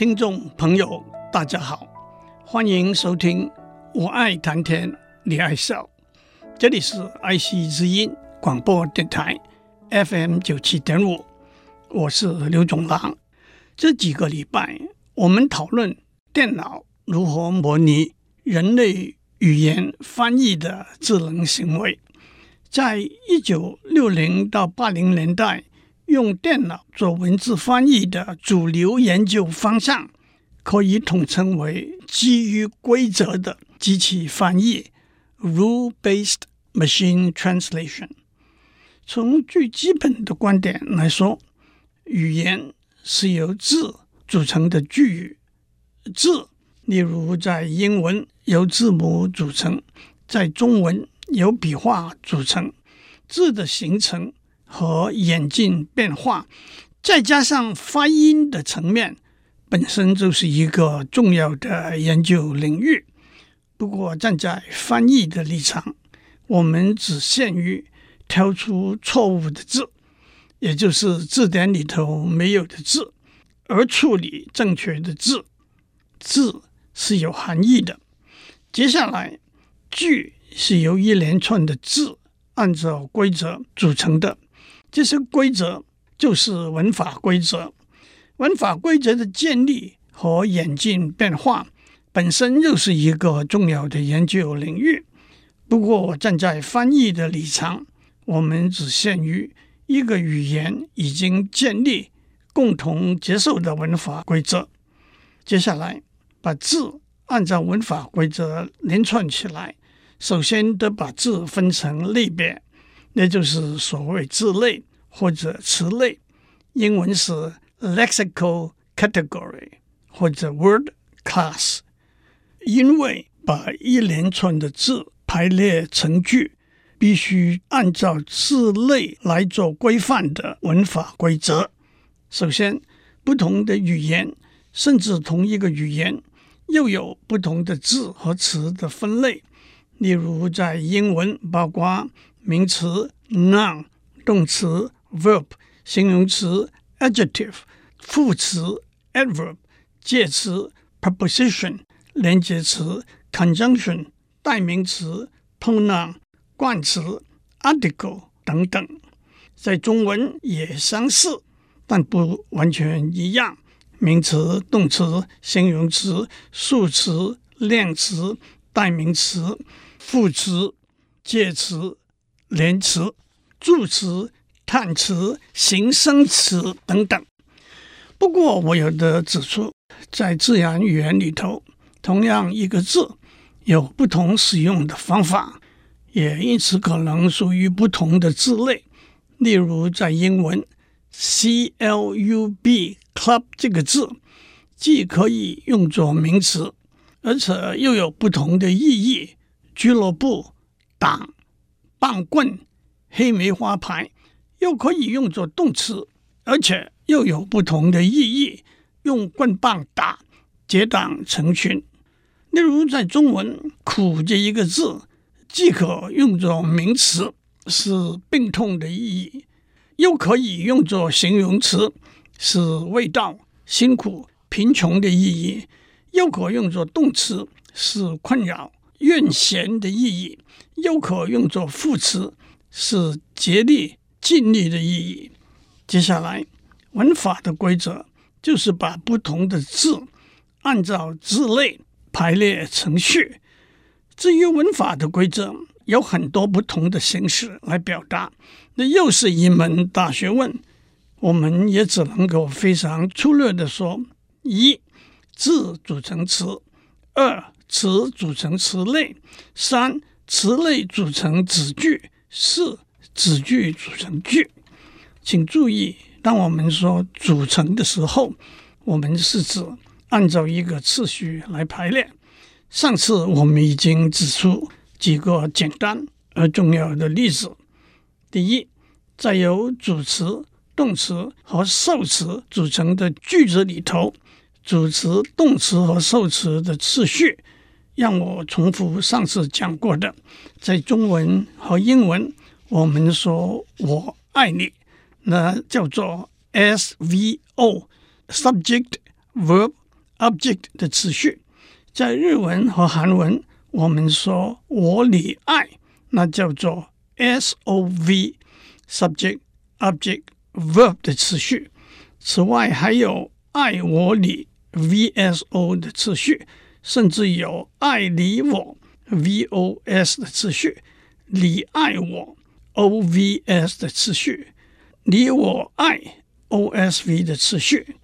听众朋友，大家好，欢迎收听《我爱谈天，你爱笑》，这里是爱惜之音广播电台 FM 九七点五，我是刘总郎。这几个礼拜，我们讨论电脑如何模拟人类语言翻译的智能行为。在一九六零到八零年代，用电脑做文字翻译的主流研究方向，可以统称为基于规则的机器翻译 （rule-based machine translation）。从最基本的观点来说，语言是由字组成的句语。字，例如在英文由字母组成，在中文由笔画组成。字的形成。和演进变化，再加上发音的层面，本身就是一个重要的研究领域。不过，站在翻译的立场，我们只限于挑出错误的字，也就是字典里头没有的字，而处理正确的字。字是有含义的。接下来，句是由一连串的字按照规则组成的。这些规则就是文法规则，文法规则的建立和演进变化本身又是一个重要的研究领域。不过，我站在翻译的立场，我们只限于一个语言已经建立、共同接受的文法规则。接下来，把字按照文法规则连串起来，首先得把字分成类别。那就是所谓字类或者词类，英文是 lexical category 或者 word class。因为把一连串的字排列成句，必须按照字类来做规范的文法规则。首先，不同的语言，甚至同一个语言，又有不同的字和词的分类。例如，在英文，包括名词 noun、动词 verb、形容词 adjective、副词 adverb、介词 preposition、连接词 conjunction、代名词 pronoun、冠词 article 等等，在中文也相似，但不完全一样。名词、动词、形容词、数词、量词、代名词、副词、介词。连词、助词、叹词、形声词等等。不过，我有的指出，在自然语言里头，同样一个字有不同使用的方法，也因此可能属于不同的字类。例如，在英文，C L U B club 这个字，既可以用作名词，而且又有不同的意义。俱乐部、党。棒棍、黑梅花牌，又可以用作动词，而且又有不同的意义。用棍棒打，结党成群。例如，在中文“苦”这一个字，既可用作名词，是病痛的意义；又可以用作形容词，是味道、辛苦、贫穷的意义；又可用作动词，是困扰。怨嫌的意义，又可用作副词，是竭力、尽力的意义。接下来，文法的规则就是把不同的字按照字类排列程序。至于文法的规则，有很多不同的形式来表达，那又是一门大学问。我们也只能够非常粗略地说：一，字组成词；二，词组成词类，三词类组成子句，四子句组成句。请注意，当我们说组成的时候，我们是指按照一个次序来排列。上次我们已经指出几个简单而重要的例子。第一，在由主词、动词和受词组成的句子里头，主词、动词和受词的次序。让我重复上次讲过的，在中文和英文，我们说我爱你，那叫做 SVO（Subject Verb object 的词序。在日文和韩文，我们说我你爱，那叫做 SOV subject object verb 的词序。此外，还有爱我你 VSO 的次序，甚至有爱你我 VOS 的次序，你爱我 OVS 的次序，你我爱 OSV 的次序。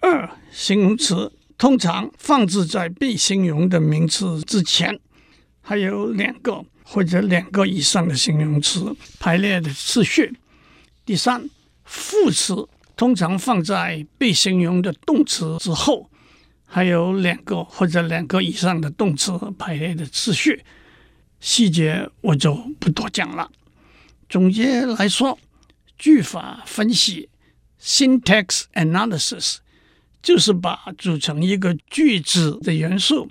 二、形容词。通常放置在被形容的名词之前，还有两个或者两个以上的形容词排列的次序。第三，副词通常放在被形容的动词之后，还有两个或者两个以上的动词排列的次序。细节我就不多讲了。总结来说，句法分析 （syntax analysis）。就是把组成一个句子的元素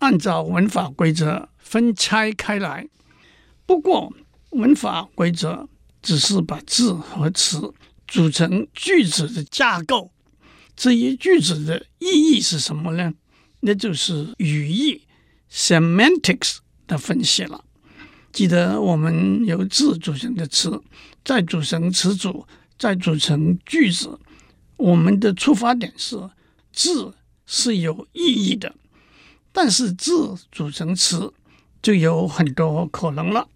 按照文法规则分拆开来。不过，文法规则只是把字和词组成句子的架构。至于句子的意义是什么呢？那就是语义 （semantics） 的分析了。记得我们由字组成的词，再组成词组，再组成句子。我们的出发点是字是有意义的，但是字组成词就有很多可能了。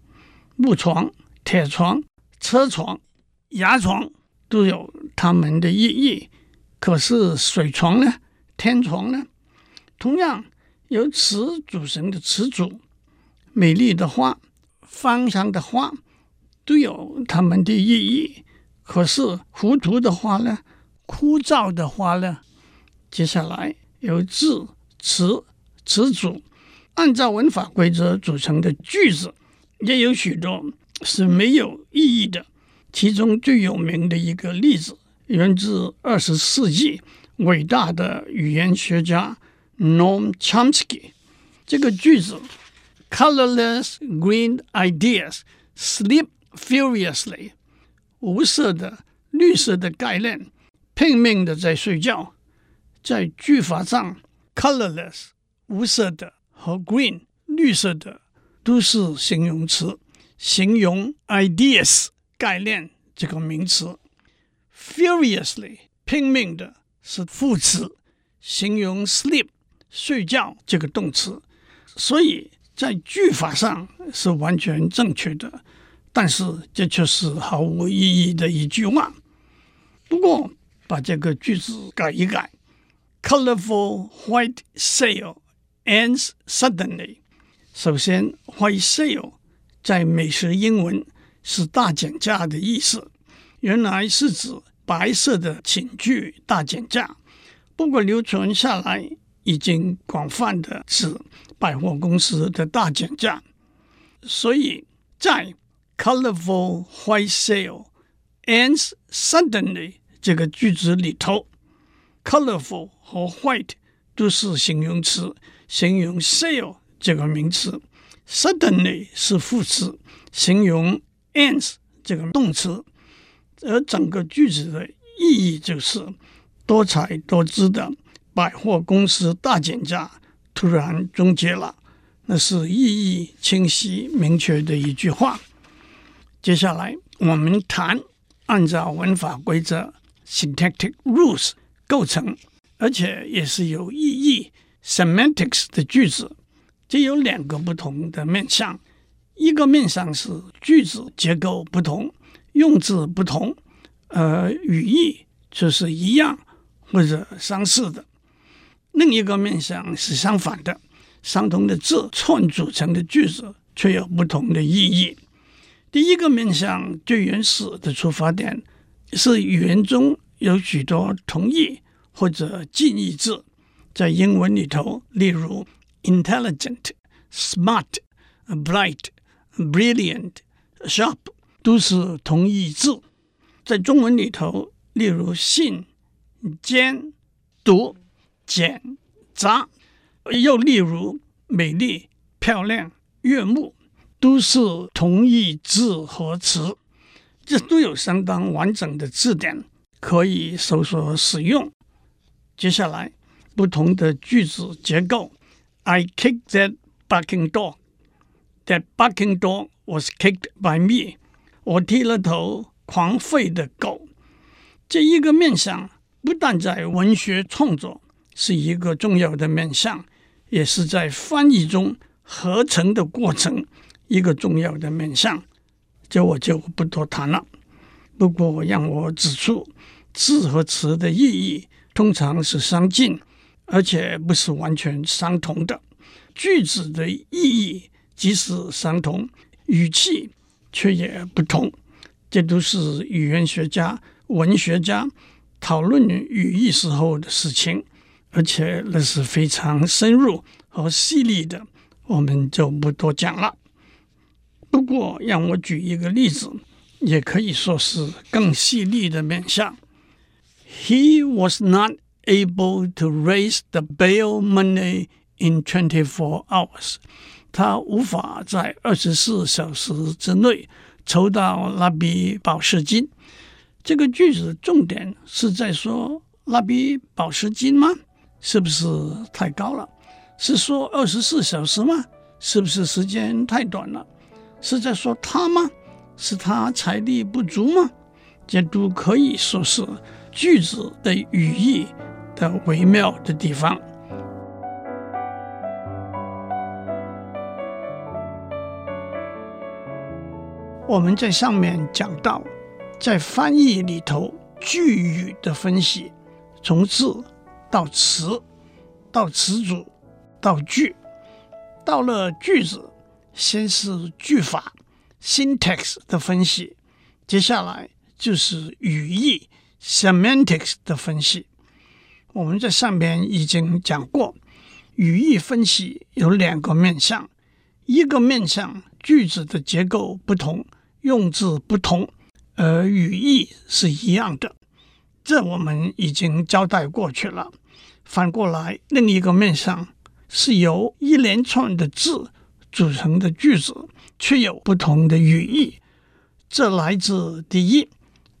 木床、铁床、车床、牙床都有它们的意义，可是水床呢？天床呢？同样由词组成的词组，美丽的花、芳香的花都有它们的意义，可是糊涂的花呢？枯燥的花呢？接下来由字、词、词组按照文法规则组成的句子，也有许多是没有意义的。其中最有名的一个例子，源自二十世纪伟大的语言学家 Noam Chomsky。这个句子：“Colorless green ideas sleep furiously。”无色的绿色的概念拼命的在睡觉。在句法上，colorless 无色的和 green 绿色的都是形容词，形容 ideas 概念这个名词。Furiously 拼命的是副词，形容 sleep 睡觉这个动词。所以在句法上是完全正确的，但是这却是毫无意义的一句话。不过把这个句子改一改。Colorful white sale ends suddenly。首先，white sale 在美式英文是大减价的意思，原来是指白色的寝具大减价。不过流传下来，已经广泛的指百货公司的大减价。所以在 colorful white sale ends suddenly 这个句子里头，colorful。和 white 都是形容词，形容 sale 这个名词；suddenly 是副词，形容 ends 这个动词。而整个句子的意义就是多彩多姿的百货公司大减价突然终结了，那是意义清晰明确的一句话。接下来我们谈按照文法规则 syntactic rules 构成。而且也是有意义 （semantics） 的句子，这有两个不同的面向。一个面向是句子结构不同，用字不同，而语义却是一样或者相似的；另一个面向是相反的，相同的字串组成的句子却有不同的意义。第一个面向最原始的出发点是语言中有许多同义。或者近义字，在英文里头，例如 intelligent、smart、bright、brilliant、sharp，都是同义字。在中文里头，例如信、缄、读、俭、杂，又例如美丽、漂亮、悦目，都是同义字和词。这都有相当完整的字典可以搜索使用。接下来，不同的句子结构。I kicked that barking dog. That barking dog was kicked by me. 我剃了头狂吠的狗。这一个面向不但在文学创作是一个重要的面向，也是在翻译中合成的过程一个重要的面向。这我就不多谈了。不过让我指出，字和词的意义通常是相近，而且不是完全相同的。句子的意义即使相同，语气却也不同。这都是语言学家、文学家讨论语义时候的事情，而且那是非常深入和细腻的，我们就不多讲了。不过，让我举一个例子，也可以说是更细腻的面向。He was not able to raise the bail money in twenty-four hours。他无法在二十四小时之内筹到那笔保释金。这个句子重点是在说那笔保释金吗？是不是太高了？是说二十四小时吗？是不是时间太短了？是在说他吗？是他财力不足吗？这都可以说是句子的语义的微妙的地方。我们在上面讲到，在翻译里头，句语的分析，从字到词，到词组，到句，到了句子。先是句法 （syntax） 的分析，接下来就是语义 （semantics） 的分析。我们在上边已经讲过，语义分析有两个面向：一个面向句子的结构不同，用字不同，而语义是一样的，这我们已经交代过去了。反过来，另一个面上是由一连串的字。组成的句子却有不同的语义，这来自第一，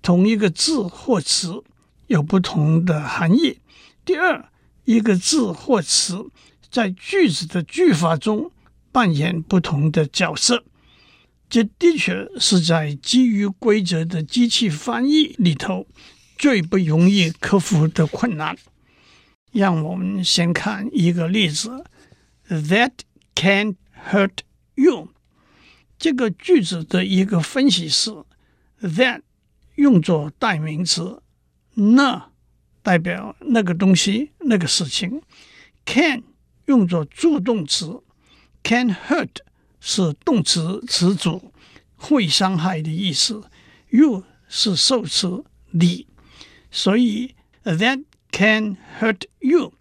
同一个字或词有不同的含义；第二，一个字或词在句子的句法中扮演不同的角色。这的确是在基于规则的机器翻译里头最不容易克服的困难。让我们先看一个例子：That can hurt you 这个句子的一个分析是：that 用作代名词，那代表那个东西、那个事情；can 用作助动词，can hurt 是动词词组，会伤害的意思；you 是受词你，所以 that can hurt you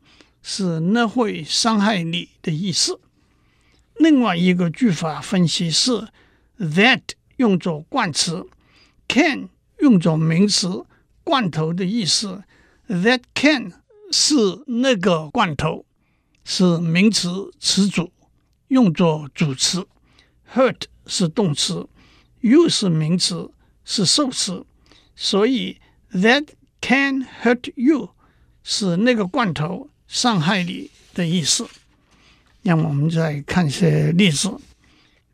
是那会伤害你的意思。另外一个句法分析是：that 用作冠词，can 用作名词，罐头的意思。That can 是那个罐头，是名词词组，用作主词。Hurt 是动词，you 是名词，是受词。所以 that can hurt you 是那个罐头伤害你的意思。让我们再看一些例子。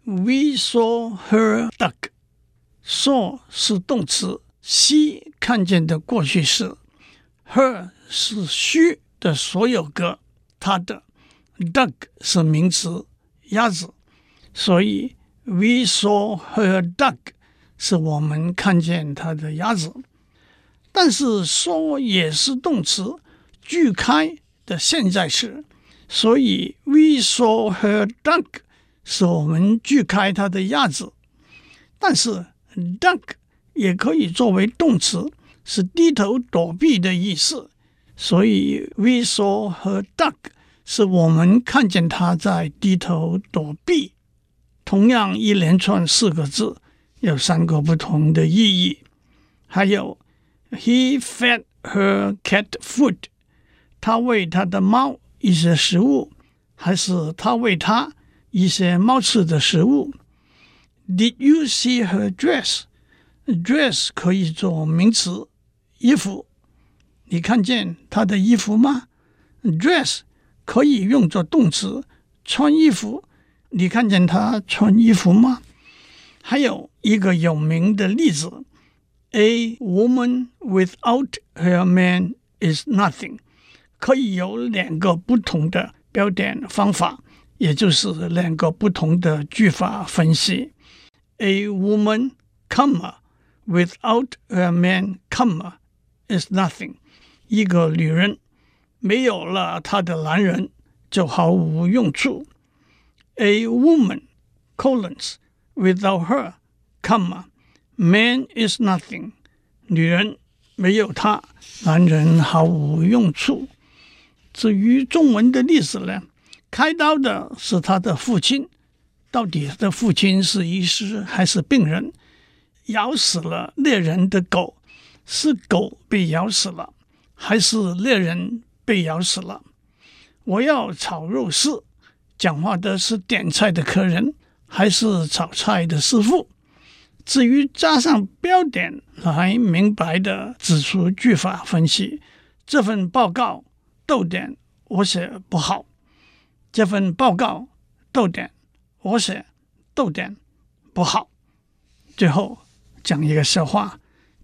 We saw her duck。saw 是动词，see 看见的过去式，her 是虚的所有格，它的 duck 是名词，鸭子。所以 we saw her duck 是我们看见它的鸭子。但是 saw 也是动词，句开的现在式。所以，we saw her duck 是我们锯开它的鸭子，但是 duck 也可以作为动词，是低头躲避的意思。所以，we saw her duck 是我们看见她在低头躲避。同样，一连串四个字有三个不同的意义。还有，he fed her cat food，他喂他的猫。一些食物，还是他喂他一些猫吃的食物。Did you see her dress? Dress 可以做名词，衣服。你看见她的衣服吗 dress 可以用作动词，穿衣服。你看见他穿衣服吗？还有一个有名的例子：A woman without her man is nothing，可以有两个不同的标点方法，也就是两个不同的句法分析。A woman, comma, without her man, comma, is nothing。一个女人没有了她的男人就毫无用处。A woman, colons, without her, comma, man is nothing。女人没有她，男人毫无用处。至于中文的历史呢？开刀的是他的父亲，到底他的父亲是医师还是病人？咬死了猎人的狗，是狗被咬死了，还是猎人被咬死了？我要炒肉丝。讲话的是点菜的客人，还是炒菜的师傅？至于加上标点来明白的指出句法分析，这份报告逗点我写不好。这份报告逗点我写逗点不好。最后讲一个笑话：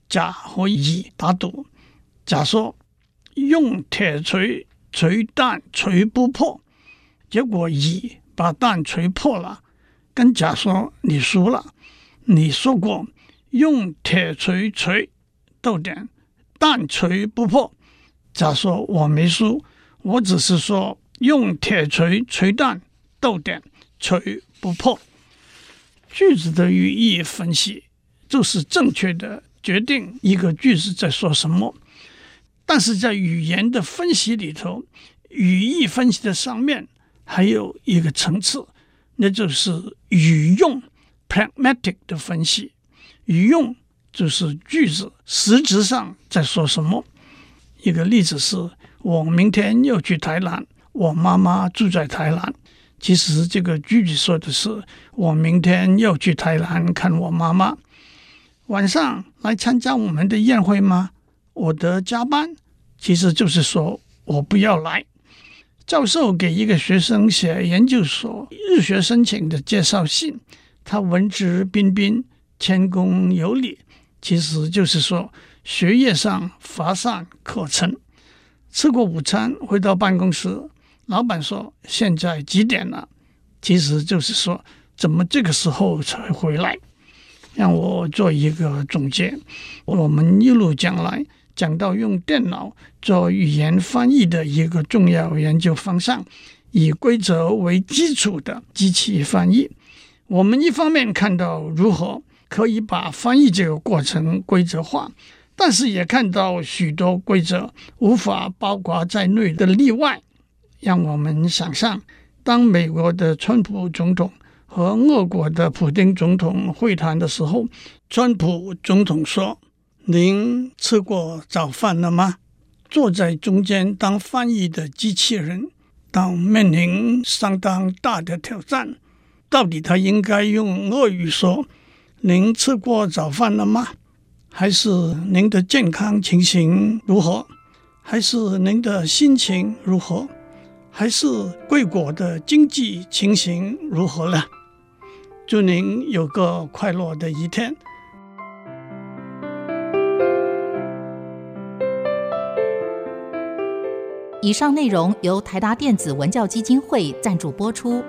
甲和乙打赌，甲说用铁锤锤蛋锤不破。结果乙把蛋锤破了，跟甲说：“你输了。你说过用铁锤锤，逗点蛋锤不破。”甲说：“我没输，我只是说用铁锤锤蛋，逗点锤不破。”句子的语义分析就是正确的决定一个句子在说什么，但是在语言的分析里头，语义分析的上面。还有一个层次，那就是语用 （pragmatic） 的分析。语用就是句子实质上在说什么。一个例子是：我明天要去台南，我妈妈住在台南。其实这个句子说的是：我明天要去台南看我妈妈。晚上来参加我们的宴会吗？我得加班。其实就是说我不要来。教授给一个学生写研究所入学申请的介绍信，他文质彬彬、谦恭有礼，其实就是说学业上乏善可陈。吃过午餐回到办公室，老板说：“现在几点了？”其实就是说怎么这个时候才回来？让我做一个总结，我们一路讲来。讲到用电脑做语言翻译的一个重要研究方向，以规则为基础的机器翻译。我们一方面看到如何可以把翻译这个过程规则化，但是也看到许多规则无法包括在内的例外。让我们想象，当美国的川普总统和俄国的普丁总统会谈的时候，川普总统说。您吃过早饭了吗？坐在中间当翻译的机器人，当面临相当大的挑战。到底他应该用俄语说：“您吃过早饭了吗？”还是您的健康情形如何？还是您的心情如何？还是贵国的经济情形如何呢？祝您有个快乐的一天。以上内容由台达电子文教基金会赞助播出。